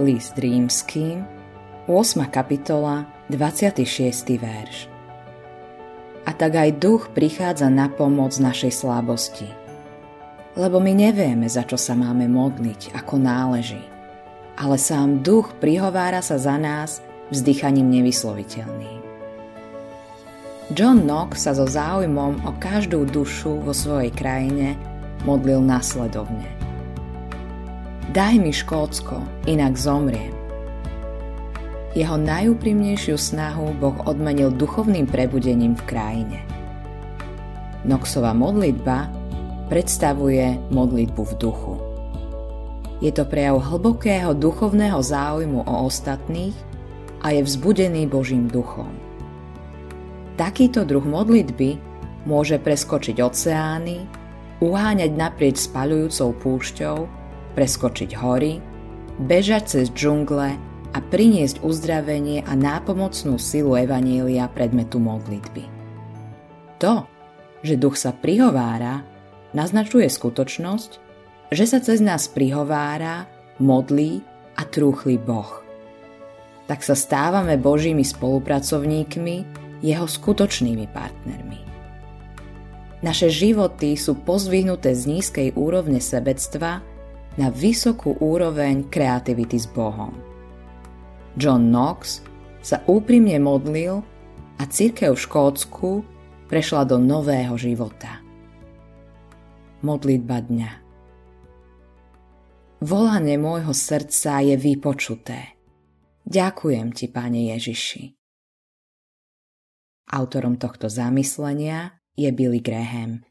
List rímským, 8. kapitola, 26. verš. A tak aj duch prichádza na pomoc našej slabosti. Lebo my nevieme, za čo sa máme modliť, ako náleží. Ale sám duch prihovára sa za nás vzdychaním nevysloviteľným. John Knox sa so záujmom o každú dušu vo svojej krajine modlil následovne. Daj mi Škótsko, inak zomriem. Jeho najúprimnejšiu snahu Boh odmenil duchovným prebudením v krajine. Noxova modlitba predstavuje modlitbu v duchu. Je to prejav hlbokého duchovného záujmu o ostatných a je vzbudený Božím duchom. Takýto druh modlitby môže preskočiť oceány, uháňať naprieč spaľujúcou púšťou, preskočiť hory, bežať cez džungle a priniesť uzdravenie a nápomocnú silu Evanielia predmetu modlitby. To, že duch sa prihovára, naznačuje skutočnosť, že sa cez nás prihovára, modlí a trúchli Boh. Tak sa stávame Božími spolupracovníkmi jeho skutočnými partnermi. Naše životy sú pozvihnuté z nízkej úrovne sebectva na vysokú úroveň kreativity s Bohom. John Knox sa úprimne modlil a církev v Škótsku prešla do nového života. Modlitba dňa Volanie môjho srdca je vypočuté. Ďakujem ti, Pane Ježiši. Autorom tohto zamyslenia je Billy Graham.